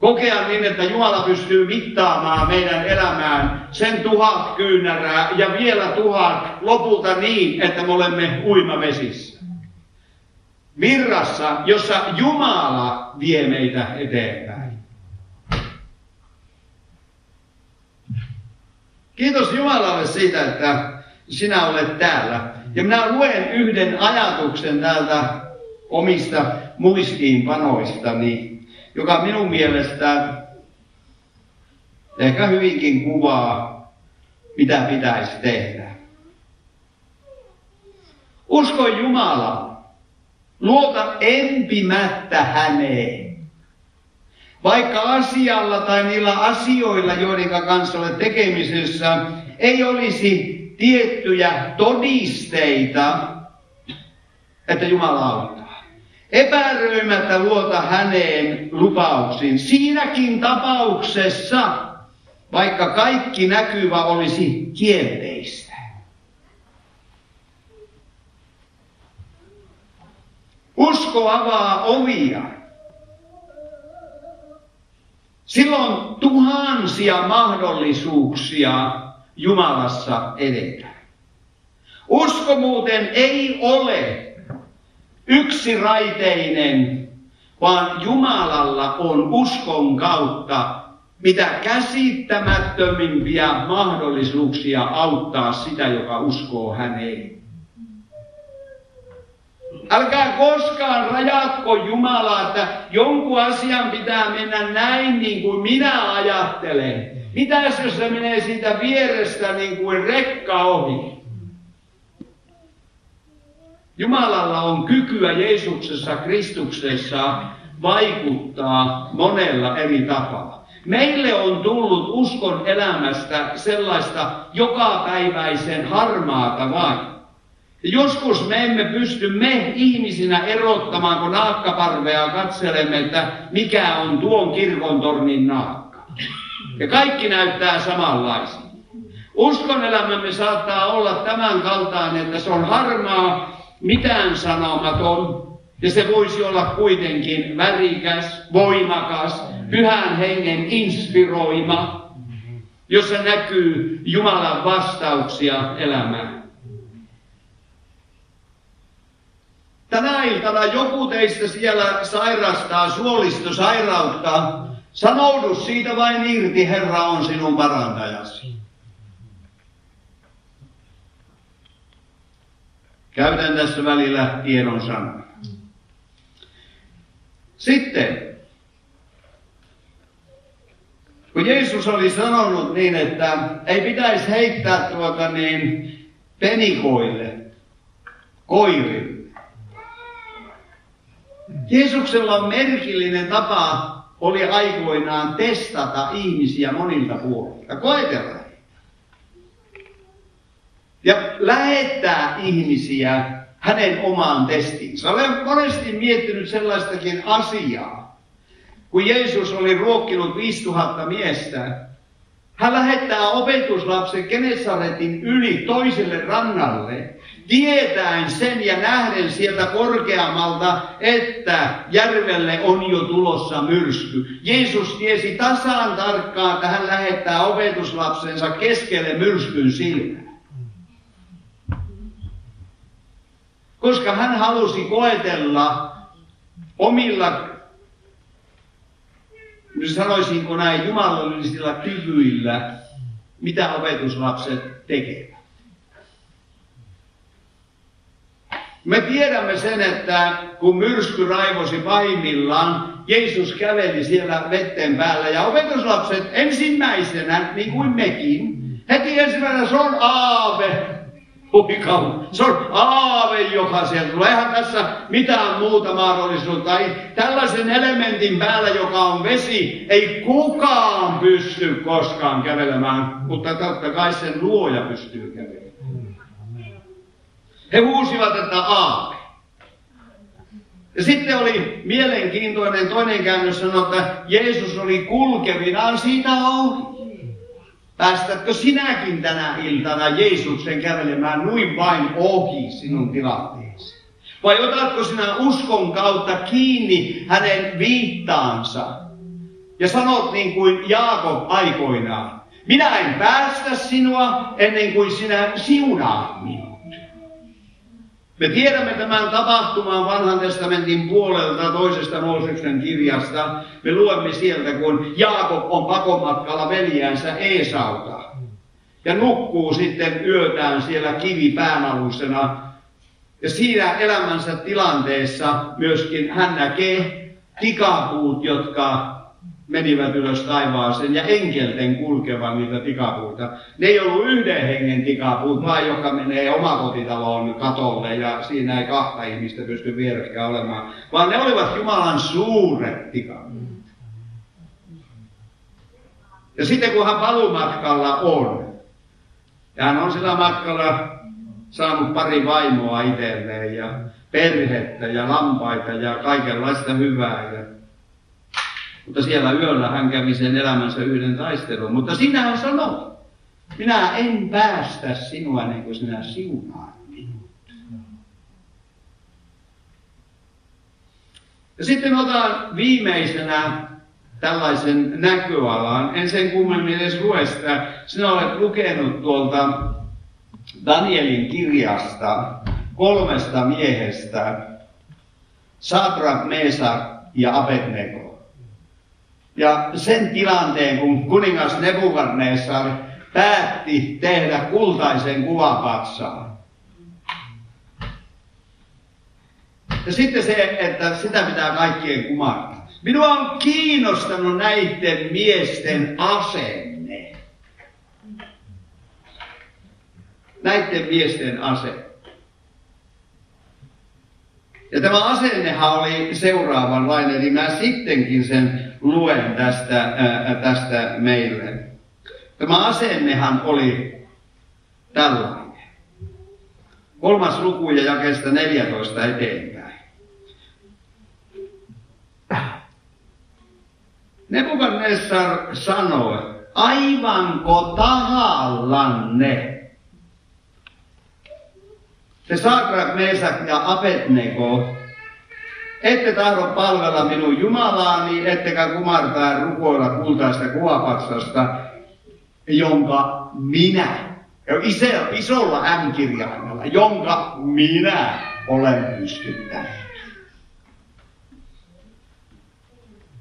kokea niin, että Jumala pystyy mittaamaan meidän elämään sen tuhat kyynärää ja vielä tuhat lopulta niin, että me olemme uimavesissä. Virrassa, jossa Jumala vie meitä eteenpäin. Kiitos Jumalalle siitä, että sinä olet täällä. Ja minä luen yhden ajatuksen täältä omista muistiinpanoistani joka minun mielestä ehkä hyvinkin kuvaa, mitä pitäisi tehdä. Usko Jumalaa. Luota empimättä häneen. Vaikka asialla tai niillä asioilla, joiden kanssa olet tekemisessä, ei olisi tiettyjä todisteita, että Jumala auttaa. Epäröimättä luota häneen lupauksiin. Siinäkin tapauksessa, vaikka kaikki näkyvä olisi kielteistä. Usko avaa ovia. Silloin tuhansia mahdollisuuksia Jumalassa edetä. Usko muuten ei ole yksiraiteinen, vaan Jumalalla on uskon kautta mitä käsittämättömimpiä mahdollisuuksia auttaa sitä, joka uskoo häneen. Älkää koskaan rajatko Jumalaa, että jonkun asian pitää mennä näin niin kuin minä ajattelen. Mitäs jos se menee siitä vierestä niin kuin rekka ohi? Jumalalla on kykyä Jeesuksessa Kristuksessa vaikuttaa monella eri tapaa. Meille on tullut uskon elämästä sellaista jokapäiväisen harmaata vain. Joskus me emme pysty me ihmisinä erottamaan, kun naakkaparvea katselemme, että mikä on tuon kirkontornin naakka. Ja kaikki näyttää samanlaisia. Uskon elämämme saattaa olla tämän kaltainen, että se on harmaa, mitään sanomaton, ja se voisi olla kuitenkin värikäs, voimakas, pyhän hengen inspiroima, jossa näkyy Jumalan vastauksia elämään. Tänä iltana joku teistä siellä sairastaa suolistosairautta. Sanoudu siitä vain irti, Herra on sinun parantajasi. Käytän tässä välillä tiedon sanoja. Sitten, kun Jeesus oli sanonut niin, että ei pitäisi heittää tuota niin penikoille, koirille. Jeesuksella on merkillinen tapa oli aikoinaan testata ihmisiä monilta puolilta, koetella ja lähettää ihmisiä hänen omaan testiinsä. Olen monesti miettinyt sellaistakin asiaa. Kun Jeesus oli ruokkinut 5000 miestä, hän lähettää opetuslapsen Genesaretin yli toiselle rannalle, tietäen sen ja nähden sieltä korkeammalta, että järvelle on jo tulossa myrsky. Jeesus tiesi tasaan tarkkaan, että hän lähettää opetuslapsensa keskelle myrskyn silmää. koska hän halusi koetella omilla, sanoisinko näin, jumalallisilla kyvyillä, mitä opetuslapset tekevät. Me tiedämme sen, että kun myrsky raivosi pahimmillaan, Jeesus käveli siellä vetten päällä ja opetuslapset ensimmäisenä, niin kuin mekin, heti ensimmäisenä se on aave, Huikau. Se on aave, joka sieltä tulee. Eihän tässä mitään muuta mahdollisuutta. Ei tällaisen elementin päällä, joka on vesi, ei kukaan pysty koskaan kävelemään, mutta totta kai sen luoja pystyy kävelemään. He huusivat, että aave. Ja sitten oli mielenkiintoinen toinen käännös sanoi, että Jeesus oli kulkevinaan siitä ohi. Päästätkö sinäkin tänä iltana Jeesuksen kävelemään noin vain ohi sinun tilanteesi? Vai otatko sinä uskon kautta kiinni hänen viittaansa? Ja sanot niin kuin Jaakob aikoinaan, minä en päästä sinua ennen kuin sinä siunaat minua. Me tiedämme tämän tapahtuman vanhan testamentin puolelta toisesta Mooseksen kirjasta. Me luemme sieltä, kun Jaakob on pakomatkalla veljäänsä Eesauta. Ja nukkuu sitten yötään siellä kivipäänalusena. Ja siinä elämänsä tilanteessa myöskin hän näkee tikapuut, jotka menivät ylös taivaaseen ja enkelten kulkevan niitä tikapuita. Ne ei ollut yhden hengen tikapuut, vaan joka menee omakotitaloon katolle ja siinä ei kahta ihmistä pysty vierekkäin olemaan, vaan ne olivat Jumalan suuret tikapuut. Ja sitten kun hän palumatkalla on, ja hän on sillä matkalla saanut pari vaimoa itselleen ja perhettä ja lampaita ja kaikenlaista hyvää. Ja mutta siellä yöllä hän kävi sen elämänsä yhden taistelun. Mutta sinä hän sanoi, minä en päästä sinua ennen kuin sinä siunaat minut. Ja sitten otan viimeisenä tällaisen näköalan. En sen kummemmin edes lue sitä. Sinä olet lukenut tuolta Danielin kirjasta kolmesta miehestä, Sadrak, Mesa ja Abednego. Ja sen tilanteen, kun kuningas Nebukadnessar päätti tehdä kultaisen kuvapatsaan. Ja sitten se, että sitä pitää kaikkien kumartaa. Minua on kiinnostanut näiden miesten asenne. Näiden miesten asenne. Ja tämä asennehan oli seuraavanlainen, eli mä sittenkin sen luen tästä, ää, tästä meille. Tämä asennehan oli tällainen. Kolmas luku ja jakeesta 14 eteenpäin. Nebukadnessar sanoi, aivanko tahallanne? Te Sakrak, Mesak ja Abednego, ette tahdo palvella minun Jumalaani, ettekä kumartaa rukoilla kultaista kuvapatsasta, jonka minä, iso, isolla M-kirjaimella, jonka minä olen pystyttänyt.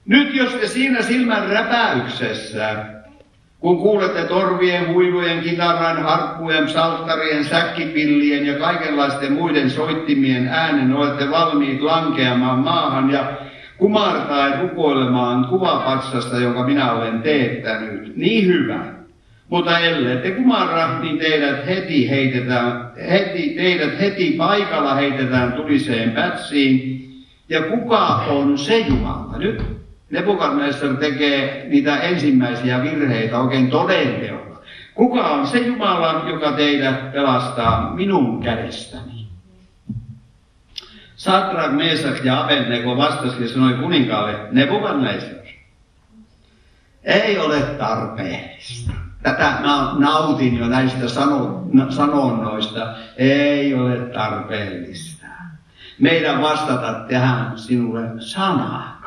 Nyt jos te siinä silmän räpäyksessä kun kuulette torvien, huilujen, kitaran, harppujen, salttarien, säkkipillien ja kaikenlaisten muiden soittimien äänen, olette valmiit lankeamaan maahan ja kumartaa rukoilemaan kuvapatsasta, jonka minä olen teettänyt. Niin hyvä. Mutta ellei te kumarra, niin teidät heti heitetään, heti, teidät heti paikalla heitetään tuliseen pätsiin. Ja kuka on se Jumala? Nyt Nebukadnessar tekee niitä ensimmäisiä virheitä oikein todenteolla. Kuka on se Jumala, joka teidät pelastaa minun kädestäni? Sadrak, Mesak ja Abednego vastasi ja sanoi kuninkaalle, Nebukadnessar, ei ole tarpeellista. Tätä mä nautin jo näistä sanonnoista. Ei ole tarpeellista. Meidän vastata tähän sinulle sanaa.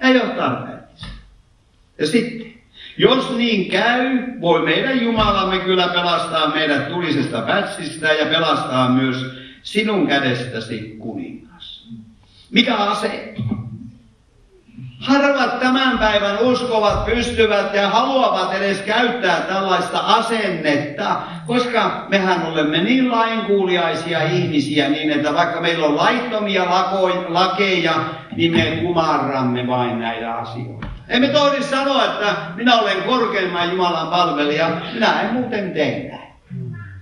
Ei ole tarpeellista. Ja sitten, jos niin käy, voi meidän Jumalamme kyllä pelastaa meidät tulisesta pätsistä ja pelastaa myös sinun kädestäsi kuningas. Mikä ase? Harvat tämän päivän uskovat pystyvät ja haluavat edes käyttää tällaista asennetta, koska mehän olemme niin lainkuuliaisia ihmisiä niin, että vaikka meillä on laittomia lakeja, niin me kumarramme vain näitä asioita. Emme tohdi sanoa, että minä olen korkeimman Jumalan palvelija, minä en muuten tee näin.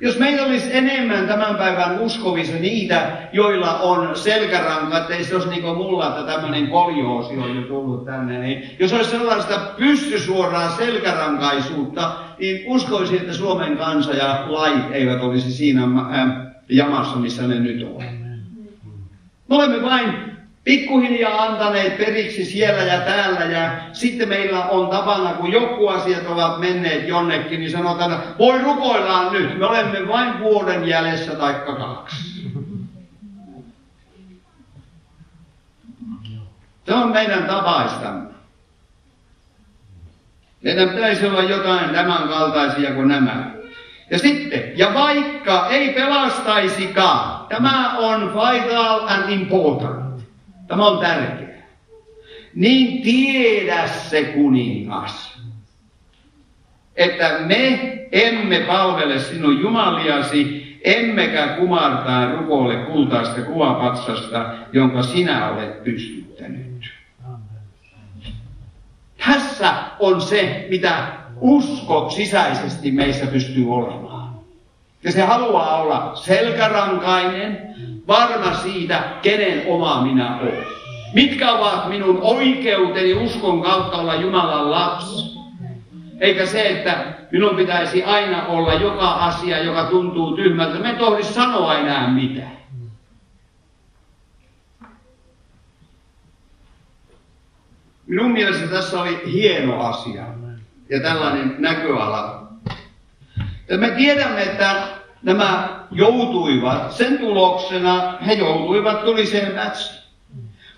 Jos meillä olisi enemmän tämän päivän uskovissa niitä, joilla on selkäranka, että ei se olisi niin kuin mulla, että tämmöinen koljoosi on jo tullut tänne, niin jos olisi sellaista pystysuoraa selkärankaisuutta, niin uskoisin, että Suomen kansa ja lait eivät olisi siinä äh, jamassa, missä ne nyt ovat. Me olemme vain pikkuhiljaa antaneet periksi siellä ja täällä ja sitten meillä on tapana, kun joku asiat ovat menneet jonnekin, niin sanotaan, että voi rukoillaan nyt, me olemme vain vuoden jäljessä tai kaksi. Se on meidän tapaistamme. Meidän pitäisi olla jotain tämän kaltaisia kuin nämä. Ja sitten, ja vaikka ei pelastaisikaan, tämä on vital and important. Tämä on tärkeää. Niin tiedä se kuningas, että me emme palvele sinun jumaliasi, emmekä kumartaa rukoille kultaista kuvapatsasta, jonka sinä olet pystyttänyt. Tässä on se, mitä usko sisäisesti meissä pystyy olemaan. Ja se haluaa olla selkärankainen, varma siitä, kenen oma minä olen. Mitkä ovat minun oikeuteni uskon kautta olla Jumalan lapsi? Eikä se, että minun pitäisi aina olla joka asia, joka tuntuu tyhmältä. Me tohdi sanoa enää mitään. Minun mielestä tässä oli hieno asia ja tällainen näköala. Ja me tiedämme, että nämä joutuivat, sen tuloksena he joutuivat tuliseen pätsiin.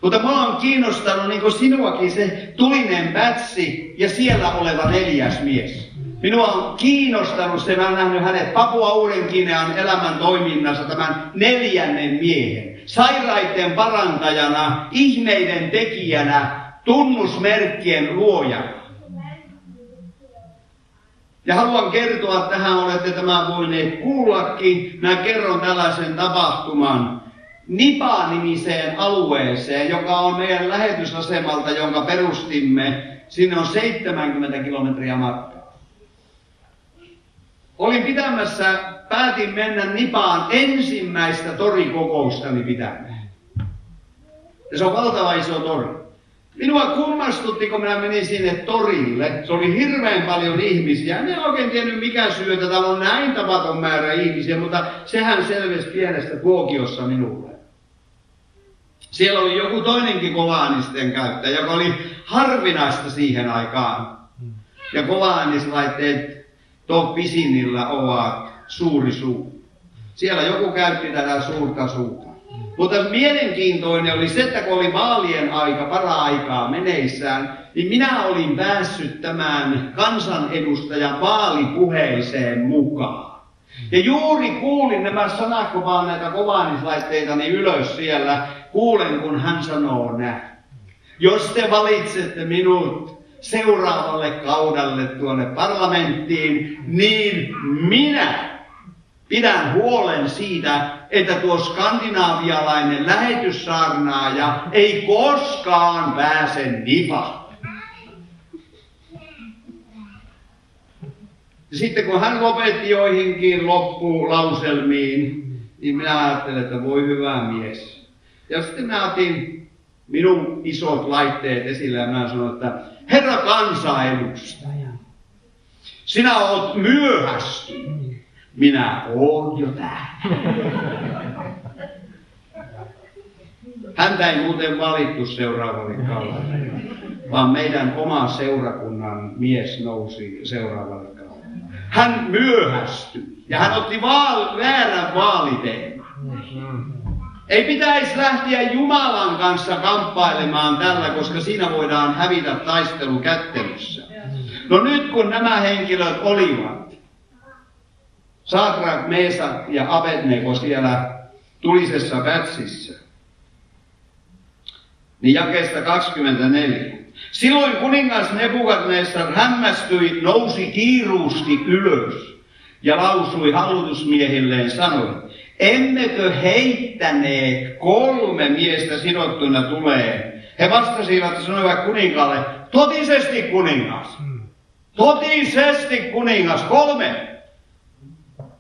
Mutta mua on kiinnostanut niin kuin sinuakin se tulinen pätsi ja siellä oleva neljäs mies. Minua on kiinnostanut se, mä olen nähnyt hänet Papua Uuden-Kinean elämän toiminnassa tämän neljännen miehen. Sairaiden parantajana, ihmeiden tekijänä, tunnusmerkkien luojana. Ja haluan kertoa, tähän olette tämän voineet kuullakin. Mä kerron tällaisen tapahtuman Nipa-nimiseen alueeseen, joka on meidän lähetysasemalta, jonka perustimme. Sinne on 70 kilometriä matkaa. Olin pitämässä, päätin mennä Nipaan ensimmäistä torikokoustani pitämään. Ja se on valtava iso tori. Minua kummastutti, kun minä menin sinne torille. Se oli hirveän paljon ihmisiä. En oikein tiennyt mikä syy, että täällä on näin tapaton määrä ihmisiä, mutta sehän selvisi pienestä tuokiossa minulle. Siellä oli joku toinenkin kovanisten käyttäjä, joka oli harvinaista siihen aikaan. Ja kovaanislaitteet tuo pisinillä ovat suuri suu. Siellä joku käytti tätä suurta suuta. Mutta mielenkiintoinen oli se, että kun oli vaalien aika, para-aikaa meneissään, niin minä olin päässyt tämän kansanedustajan vaalipuheeseen mukaan. Ja juuri kuulin nämä sanat, kun vaan näitä kovaanislaitteita niin ylös siellä, kuulen kun hän sanoo näin. Jos te valitsette minut seuraavalle kaudalle tuonne parlamenttiin, niin minä pidän huolen siitä, että tuo skandinaavialainen lähetyssaarnaaja ei koskaan pääse nipaan. Sitten kun hän lopetti joihinkin loppulauselmiin, niin minä ajattelin, että voi hyvä mies. Ja sitten minä otin minun isot laitteet esille ja mä sanoin, että herra kansanedustaja, sinä oot myöhästynyt minä oon jo täällä. Häntä ei muuten valittu seuraavalle kaudelle, vaan meidän oma seurakunnan mies nousi seuraavalle kaudelle. Hän myöhästyi ja hän otti vaal- väärän vaaliteeman. Ei pitäisi lähteä Jumalan kanssa kamppailemaan tällä, koska siinä voidaan hävitä taistelu kättelyssä. No nyt kun nämä henkilöt olivat Sadrak, Meesa ja Abednego siellä tulisessa pätsissä. Niin jakeesta 24. Silloin kuningas Nebukadnessar hämmästyi, nousi kiiruusti ylös ja lausui hallutusmiehilleen sanoen, emmekö heittäneet kolme miestä sidottuna tulee? He vastasivat ja sanoivat kuninkaalle, totisesti kuningas, totisesti kuningas, kolme.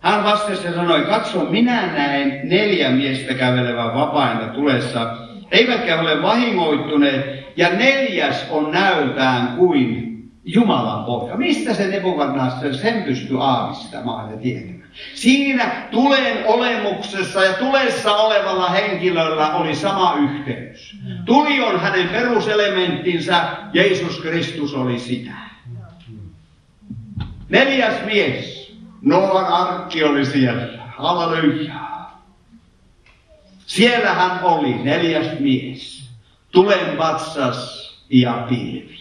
Hän vastasi ja sanoi, katso, minä näen neljä miestä kävelevän vapaina tulessa, eivätkä ole vahingoittuneet, ja neljäs on näöltään kuin Jumalan poika. Mistä se Nebukadnessar sen pystyi aavistamaan ja tietämään? Siinä tulen olemuksessa ja tulessa olevalla henkilöllä oli sama yhteys. Tuli on hänen peruselementtinsä, Jeesus Kristus oli sitä. Neljäs mies Noan arkki oli siellä. Halleluja. Siellä hän oli, neljäs mies. Tulen vatsas ja pilvi.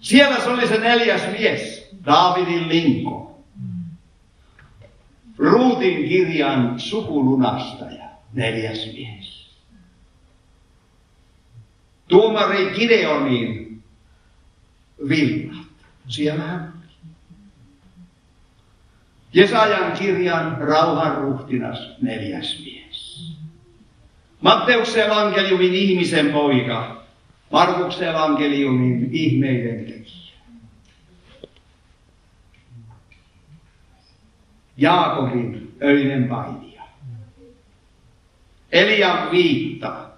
Siellä se oli se neljäs mies, Daavidin linko. Ruutin kirjan sukulunastaja, neljäs mies. Tuomari Gideonin villat, siellä hän Jesajan kirjan rauhanruhtinas neljäs mies. Matteuksen evankeliumin ihmisen poika, Markuksen evankeliumin ihmeiden tekijä. Jaakobin öinen painija. Elian viitta,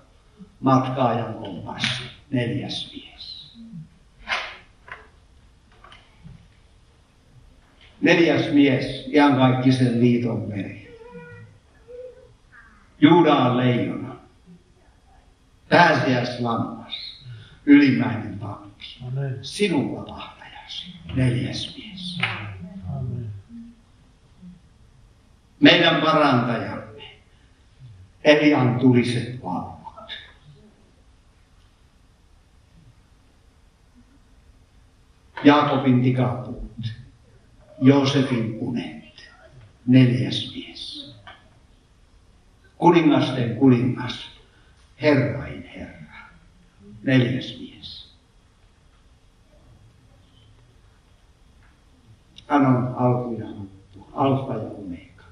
matkaajan kompassi, neljäs mies. Neljäs mies, sen liiton veri. Juudaan leijona, pääsiäis lammas, ylimmäinen pankki, sinun vapahtajasi, neljäs mies. Meidän parantajamme, Elian tuliset valvot. Jaakobin tikapuut. Joosefin unet, neljäs mies. Kuningasten kuningas, herrain herra, neljäs mies. Hän on alku ja alfa ja omega.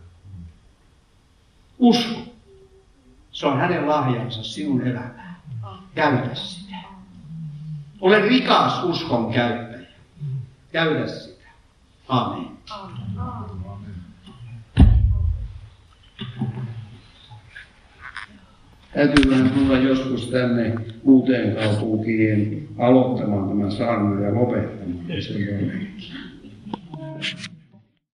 Usko. Se on hänen lahjansa sinun elämään. Käytä sitä. Ole rikas uskon käyttäjä. Käydä sitä. Amen. Amen.。Täytyyhän tulla joskus tänne uuteen kaupunkiin aloittamaan tämä saarna ja lopettamaan sen